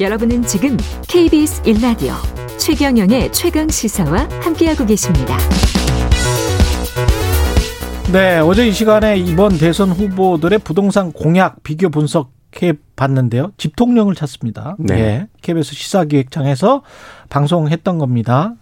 여러분은 지금 KBS 1라디오 최경영의 최강 시사와 함께하고 계십니다. 네, 어제 이 시간에 이번 대선 후보들의 부동산 공약 비교 분석해 봤는데요. 집통령을 찾습니다. 네. 예, KBS 시사기획장에서 방송했던 겁니다.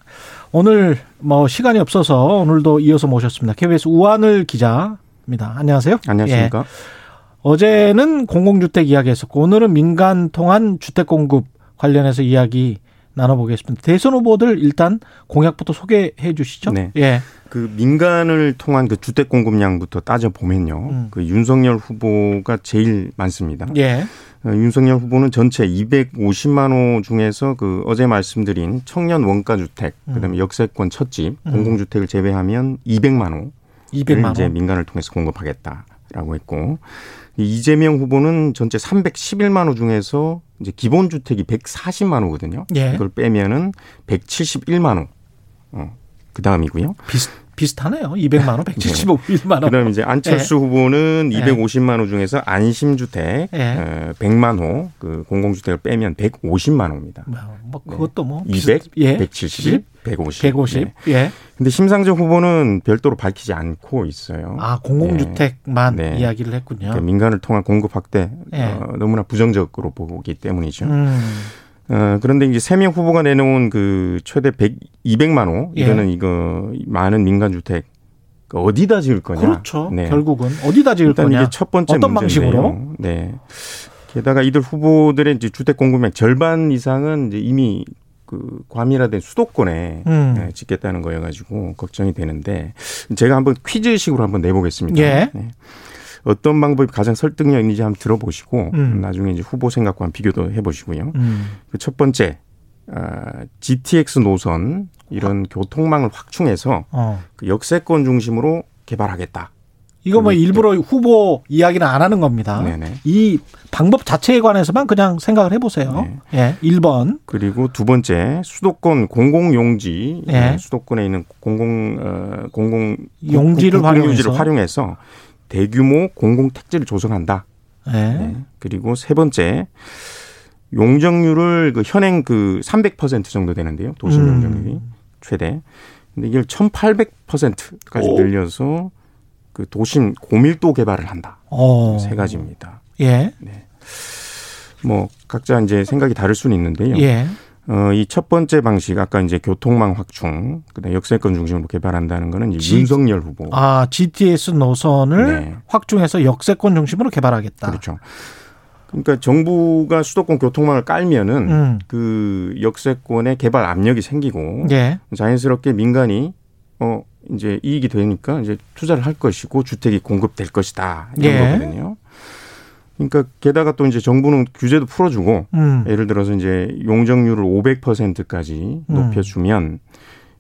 오늘 뭐 시간이 없어서 오늘도 이어서 모셨습니다. KBS 우한을 기자입니다. 안녕하세요. 안녕하십니까? 예. 어제는 공공주택 이야기했었고 오늘은 민간 통한 주택 공급 관련해서 이야기 나눠보겠습니다. 대선 후보들 일단 공약부터 소개해 주시죠. 네. 예. 그 민간을 통한 그 주택 공급량부터 따져 보면요. 음. 그 윤석열 후보가 제일 많습니다. 예. 어, 윤석열 후보는 전체 250만 호 중에서 그 어제 말씀드린 청년 원가 주택, 그다음에 역세권 첫집, 음. 공공주택을 제외하면 200만 호. 200만 이제 원. 민간을 통해서 공급하겠다라고 했고 이 이재명 후보는 전체 311만 호 중에서 이제 기본 주택이 140만 호거든요. 예. 그걸 빼면은 171만 호. 어. 그 다음이고요. 비슷 비슷하네요. 200만 원, 175만 원. 그다음에 이제 안철수 후보는 예. 250만 호 중에서 안심주택 예. 어, 100만 호, 그 공공주택을 빼면 150만 호입니다. 뭐 그것도 뭐 200, 비슷- 예. 170, 150. 150. 네. 예. 근데 심상정 후보는 별도로 밝히지 않고 있어요. 아, 공공주택만 네. 이야기를 했군요. 그러니까 민간을 통한 공급 확대 예. 어, 너무나 부정적으로 보기 때문이죠. 음. 어, 그런데 이제 세 명 후보가 내놓은 그 최대 100, 200만 호 예. 이거는 이거 많은 민간 주택 그 어디다 지을 거냐? 그렇죠. 네. 결국은 어디다 지을 일단 거냐? 이게 첫 번째 어떤 문제인데요. 방식으로? 네. 게다가 이들 후보들의 이제 주택 공급량 절반 이상은 이제 이미 그 과밀화된 수도권에 음. 네, 짓겠다는 거여 가지고 걱정이 되는데 제가 한번 퀴즈식으로 한번 내보겠습니다. 예. 네. 어떤 방법이 가장 설득력 있는지 한번 들어보시고 음. 나중에 이제 후보 생각과 비교도 해보시고요. 음. 그첫 번째 아, GTX 노선 이런 교통망을 확충해서 어. 그 역세권 중심으로 개발하겠다. 이거 뭐 음, 일부러 후보 이야기는 안 하는 겁니다. 네네. 이 방법 자체에 관해서만 그냥 생각을 해보세요. 예. 1번. 그리고 두 번째 수도권 공공용지 예. 어, 수도권에 있는 공공 어, 공공 용지를 활용해서. 활용해서 대규모 공공 택지를 조성한다. 예. 네. 그리고 세 번째 용적률을 그 현행 그 300% 정도 되는데요. 도심 음. 용적률이 최대. 근데 이걸 1,800%까지 오. 늘려서 그 도심 고밀도 개발을 한다. 어. 세 가지입니다. 예. 뭐 각자 이제 생각이 다를 수는 있는데요. 예. 어, 이 첫 번째 방식 아까 이제 교통망 확충, 그다음 역세권 중심으로 개발한다는 거는 이제 지- 윤석열 후보. 아, GTS 노선을 네. 확충해서 역세권 중심으로 개발하겠다. 그렇죠. 그러니까 정부가 수도권 교통망을 깔면은 음. 그 역세권에 개발 압력이 생기고 예. 자연스럽게 민간이 어 이제 이익이 되니까 이제 투자를 할 것이고 주택이 공급될 것이다 이런 예. 거거든요. 그러니까 게다가 또 이제 정부는 규제도 풀어주고 음. 예를 들어서 이제 용적률을 500%까지 음. 높여주면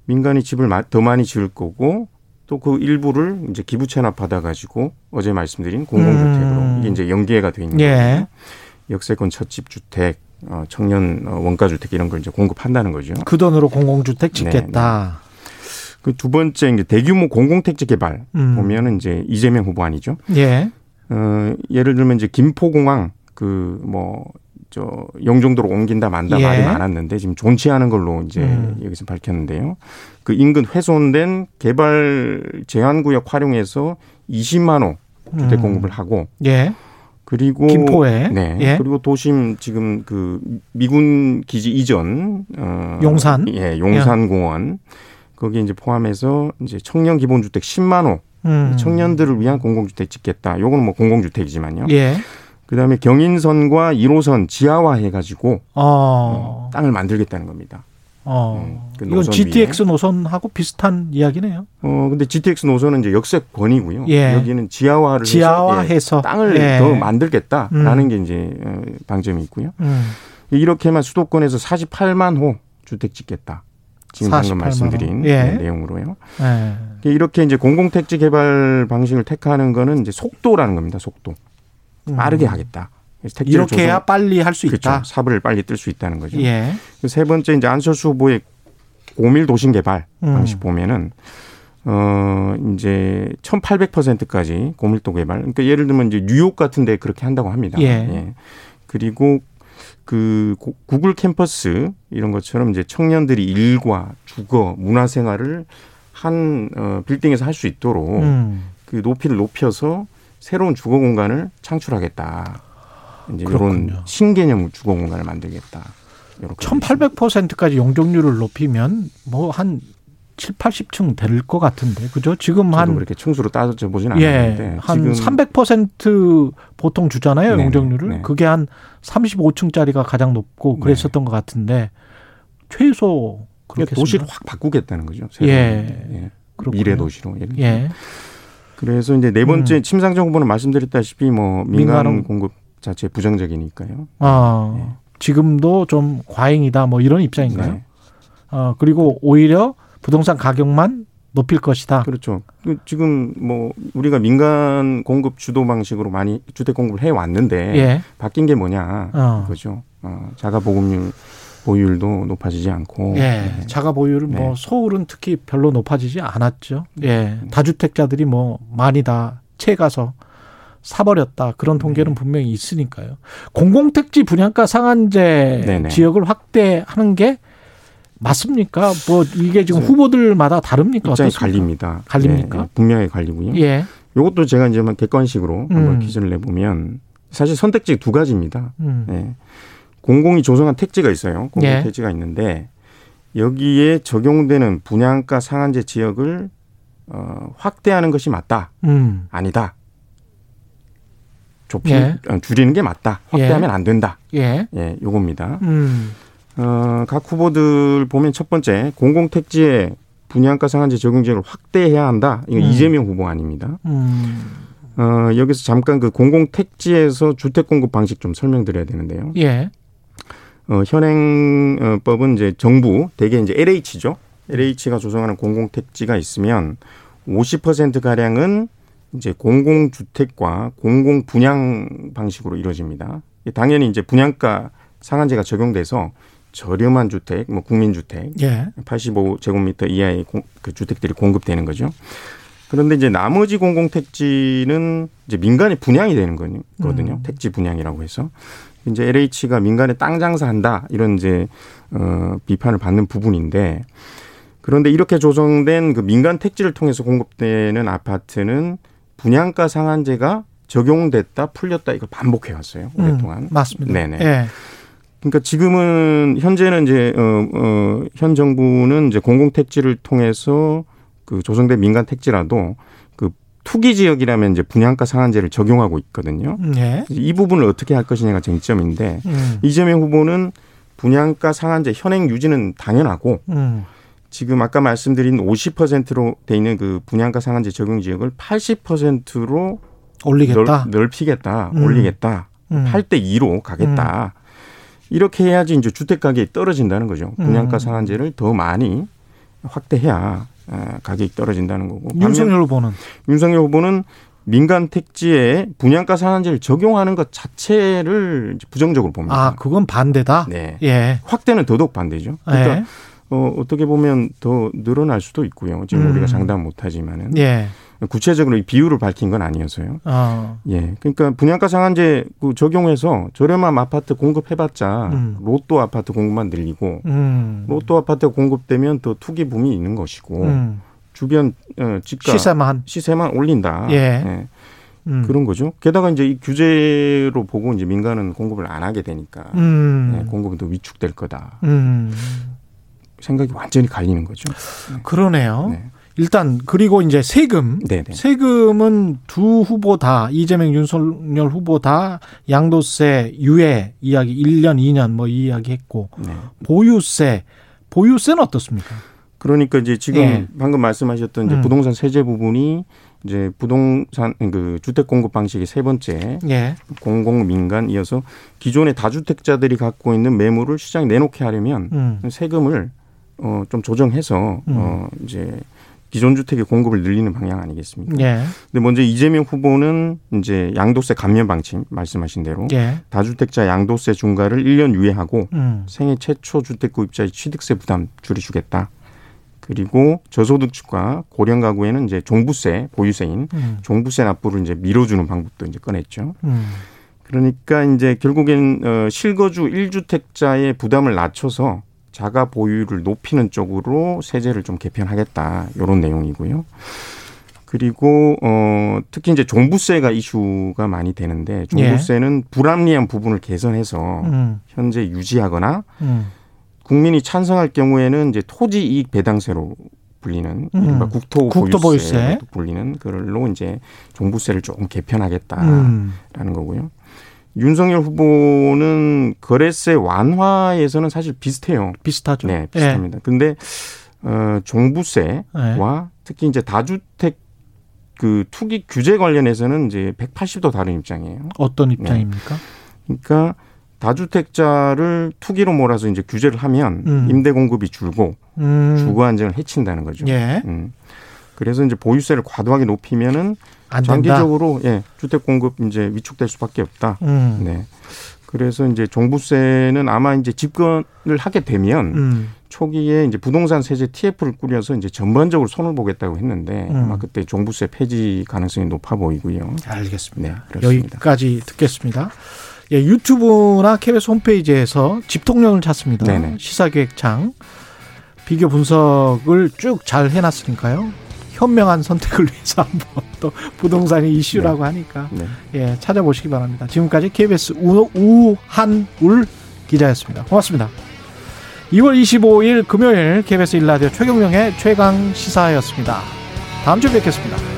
민간이 집을 마- 더 많이 지을 거고 또 그 일부를 이제 기부 체납 받아 가지고 어제 말씀드린 공공주택으로 음. 이게 이제 연계가 돼 있는 예. 거예요. 역세권 첫집 주택, 어, 청년 어, 원가 주택 이런 걸 이제 공급한다는 거죠. 그 돈으로 공공주택 짓겠다. 그두 번째 이제 대규모 공공택지 개발 음. 보면은 이제 이재명 후보 아니죠. 예. 어, 예를 들면 이제 김포공항 그뭐 저 영종도로 옮긴다 만다 예. 말이 많았는데 지금 존치하는 걸로 이제 음. 여기서 밝혔는데요. 그 인근 훼손된 개발 제한 구역 활용해서 20만 호 주택 음. 공급을 하고 예. 그리고 김포에. 네 예. 그리고 도심 지금 그 미군 기지 이전 어 용산. 예 용산공원 거기 이제 포함해서 이제 청년 기본주택 10만 호 음. 청년들을 위한 공공주택 짓겠다. 요거는 뭐 공공주택이지만요. 예. 그다음에 경인선과 1호선 지하화 해 가지고 어. 땅을 만들겠다는 겁니다. 어. 음, 그 이건 GTX 노선하고 비슷한 이야기네요. 어 근데 GTX 노선은 이제 역세권이고요. 예. 여기는 지하화를 지하화해서 해서 예, 땅을 예. 더 만들겠다라는 음. 게 이제 어, 방점이 있고요. 음. 이렇게만 수도권에서 48만 호 주택 짓겠다. 지금 방금 48만 호. 말씀드린 예. 네, 내용으로요. 예. 이렇게 이제 공공택지 개발 방식을 택하는 거는 이제 속도라는 겁니다. 속도. 음. 빠르게 하겠다. 이렇게 해야 조성- 빨리 할수 그렇죠. 있다. 삽을 빨리 뜰 수 있다는 거죠. 예. 그세 번째 이제 안철수 후보의 고밀 도심 개발 음. 방식 보면은 어 이제 1,800%까지 고밀도 개발. 그러니까 예를 들면 이제 뉴욕 같은 데 그렇게 한다고 합니다. 예. 그리고 그 고- 구글 캠퍼스 이런 것처럼 이제 청년들이 일과 주거, 문화 생활을 한 어, 빌딩에서 할 수 있도록 음. 그 높이를 높여서 새로운 주거 공간을 창출하겠다. 이제 그렇군요. 신개념 주거 공간을 만들겠다. 이렇게 1800%까지 용적률을 높이면 뭐한 7, 80층 될 것 같은데. 그죠? 지금 한 그렇게 충수로 따져 보진 예, 않았는데 한 지금 300% 보통 주잖아요, 네네, 용적률을. 네. 그게 한 35층짜리가 가장 높고 그랬었던 것 같은데 최소 그렇게 그러니까 도시를 확 바꾸겠다는 거죠. 새로운, 예. 예. 미래 도시로. 예를 들면. 예. 그래서 이제 네 번째 침상정 후보는 말씀드렸다시피 뭐 민간 민간은- 공급 자체 부정적이니까요. 아, 예. 지금도 좀 과잉이다 뭐 이런 입장인가요? 네. 어, 그리고 오히려 부동산 가격만 높일 것이다. 그렇죠. 그 지금 뭐 우리가 민간 공급 주도 방식으로 많이 주택 공급을 해 왔는데 예. 바뀐 게 뭐냐 어. 그거죠. 어, 자가 보급률 보유율도 높아지지 않고 예. 네. 자가 보유율 뭐 네. 서울은 특히 별로 높아지지 않았죠. 예. 다주택자들이 뭐 많이 다 채 가서 사버렸다. 그런 통계는 분명히 있으니까요. 공공택지 분양가 상한제 네네. 지역을 확대하는 게 맞습니까? 뭐 이게 지금 네. 후보들마다 다릅니까? 어떻습니까? 갈립니다. 갈립니까? 예, 예, 분명히 갈리고요. 예. 이것도 제가 이제 막 객관식으로 음. 한번 기준을 내보면 사실 선택지 두 가지입니다. 음. 예. 공공이 조성한 택지가 있어요. 공공 예. 택지가 있는데 여기에 적용되는 분양가 상한제 지역을 어, 확대하는 것이 맞다. 음. 아니다. 좁히 예. 어, 줄이는 게 맞다. 확대하면 안 된다. 예. 예, 요겁니다. 음. 어, 각 후보들 보면 첫 번째 공공 택지의 분양가 상한제 적용 지역을 확대해야 한다. 이거 음. 이재명 후보 아닙니다. 음. 어, 여기서 잠깐 그 공공 택지에서 주택 공급 방식 좀 설명드려야 되는데요. 예. 어, 현행법은 이제 정부 대개 이제 LH죠. LH가 조성하는 공공 택지가 있으면 50% 가량은 이제 공공 주택과 공공 분양 방식으로 이루어집니다. 당연히 이제 분양가 상한제가 적용돼서 저렴한 주택, 뭐 국민주택, 예. 85제곱미터 이하의 공- 그 주택들이 공급되는 거죠. 그런데 이제 나머지 공공 택지는 이제 민간에 분양이 되는 거거든요. 음. 택지 분양이라고 해서 이제 LH가 민간에 땅 장사한다 이런 이제 어 비판을 받는 부분인데 그런데 이렇게 조성된 그 민간 택지를 통해서 공급되는 아파트는 분양가 상한제가 적용됐다 풀렸다 이걸 반복해 왔어요 오랫동안. 음, 맞습니다. 네네. 예. 그러니까 지금은 현재는 이제 어, 어, 현 정부는 이제 공공 택지를 통해서 그 조성된 민간 택지라도 그 투기 지역이라면 이제 분양가 상한제를 적용하고 있거든요. 음, 예. 이 부분을 어떻게 할 것이냐가 쟁점인데 음. 이재명 후보는 분양가 상한제 현행 유지는 당연하고 음. 지금 아까 말씀드린 50%로 돼 있는 그 분양가 상한제 적용 지역을 80%로 올리겠다. 넓, 넓히겠다, 음. 올리겠다, 음. 8대 2로 가겠다. 이렇게 해야지 이제 주택 가격이 떨어진다는 거죠. 분양가 음. 상한제를 더 많이 확대해야 아, 가격이 떨어진다는 거고. 윤석열 후보는 윤석열 후보는 민간 택지에 분양가 상한제를 적용하는 것 자체를 부정적으로 봅니다. 아 그건 반대다. 네. 예. 확대는 더더욱 반대죠. 그러니까 예. 어, 어떻게 보면 더 늘어날 수도 있고요. 지금 음. 우리가 장담 못하지만은 예. 구체적으로 이 비율을 밝힌 건 아니어서요. 어. 예, 그러니까 분양가 상한제 그 적용해서 저렴한 아파트 공급해봤자 음. 로또 아파트 공급만 늘리고 음. 로또 아파트가 공급되면 또 투기 붐이 있는 것이고 음. 주변 어, 집가 시세만. 시세만 올린다. 예. 음. 그런 거죠. 게다가 이제 이 규제로 보고 이제 민간은 공급을 안 하게 되니까 음. 예, 공급이 더 위축될 거다. 음. 생각이 완전히 갈리는 거죠. 그러네요. 네. 일단 그리고 이제 세금. 네네. 세금은 두 후보 다 이재명 윤석열 후보 다 양도세 유예 이야기 1년 2년 뭐이 이야기 했고 네. 보유세 보유세는 어떻습니까? 그러니까 이제 지금 예. 방금 말씀하셨던 이제 음. 부동산 세제 부분이 이제 부동산 그 주택 공급 방식의 세 번째 예. 공공 민간 이어서 기존의 다주택자들이 갖고 있는 매물을 시장에 내놓게 하려면 음. 세금을 어 좀 조정해서 음. 어 이제 기존 주택의 공급을 늘리는 방향 아니겠습니까? 예. 근데 먼저 이재명 후보는 이제 양도세 감면 방침 말씀하신 대로 예. 다주택자 양도세 중과를 1년 유예하고 음. 생애 최초 주택 구입자의 취득세 부담 줄여주겠다. 그리고 저소득층과 고령 가구에는 이제 종부세 보유세인 음. 종부세 납부를 이제 밀어주는 방법도 이제 꺼냈죠. 음. 그러니까 이제 결국엔 어 실거주 1주택자의 부담을 낮춰서 자가 보유를 높이는 쪽으로 세제를 좀 개편하겠다. 요런 내용이고요. 그리고 어 특히 이제 종부세가 이슈가 많이 되는데 종부세는 불합리한 부분을 개선해서 음. 현재 유지하거나 음. 국민이 찬성할 경우에는 이제 토지 이익 배당세로 불리는 음. 국토 국토 보유세. 보유세 불리는 그걸로 이제 종부세를 조금 개편하겠다라는 음. 거고요. 윤석열 후보는 거래세 완화에서는 사실 비슷해요. 비슷하죠. 네, 비슷합니다. 근데 어 종부세와 예. 특히 이제 다주택 그 투기 규제 관련해서는 이제 180도 다른 입장이에요. 어떤 네. 입장입니까? 그러니까 다주택자를 투기로 몰아서 이제 규제를 하면 음. 임대 공급이 줄고 음. 주거 안정을 해친다는 거죠. 예. 음. 그래서 이제 보유세를 과도하게 높이면은 안 된다. 장기적으로 예, 주택 공급 이제 위축될 수밖에 없다. 음. 네. 그래서 이제 종부세는 아마 이제 집권을 하게 되면 음. 초기에 이제 부동산 세제 TF를 꾸려서 이제 전반적으로 손을 보겠다고 했는데 음. 아마 그때 종부세 폐지 가능성이 높아 보이고요. 알겠습니다. 네. 여기까지 듣겠습니다. 예, 유튜브나 KBS 홈페이지에서 집통령을 찾습니다. 네네. 시사기획창 비교 분석을 쭉 잘 해놨으니까요. 현명한 선택을 위해서 한번 또 부동산이 이슈라고 하니까 네. 예 찾아보시기 바랍니다. 지금까지 KBS 우, 우한울 기자였습니다. 고맙습니다. 2월 25일 금요일 KBS 일라디오 최경령의 최강 시사였습니다. 다음 주에 뵙겠습니다.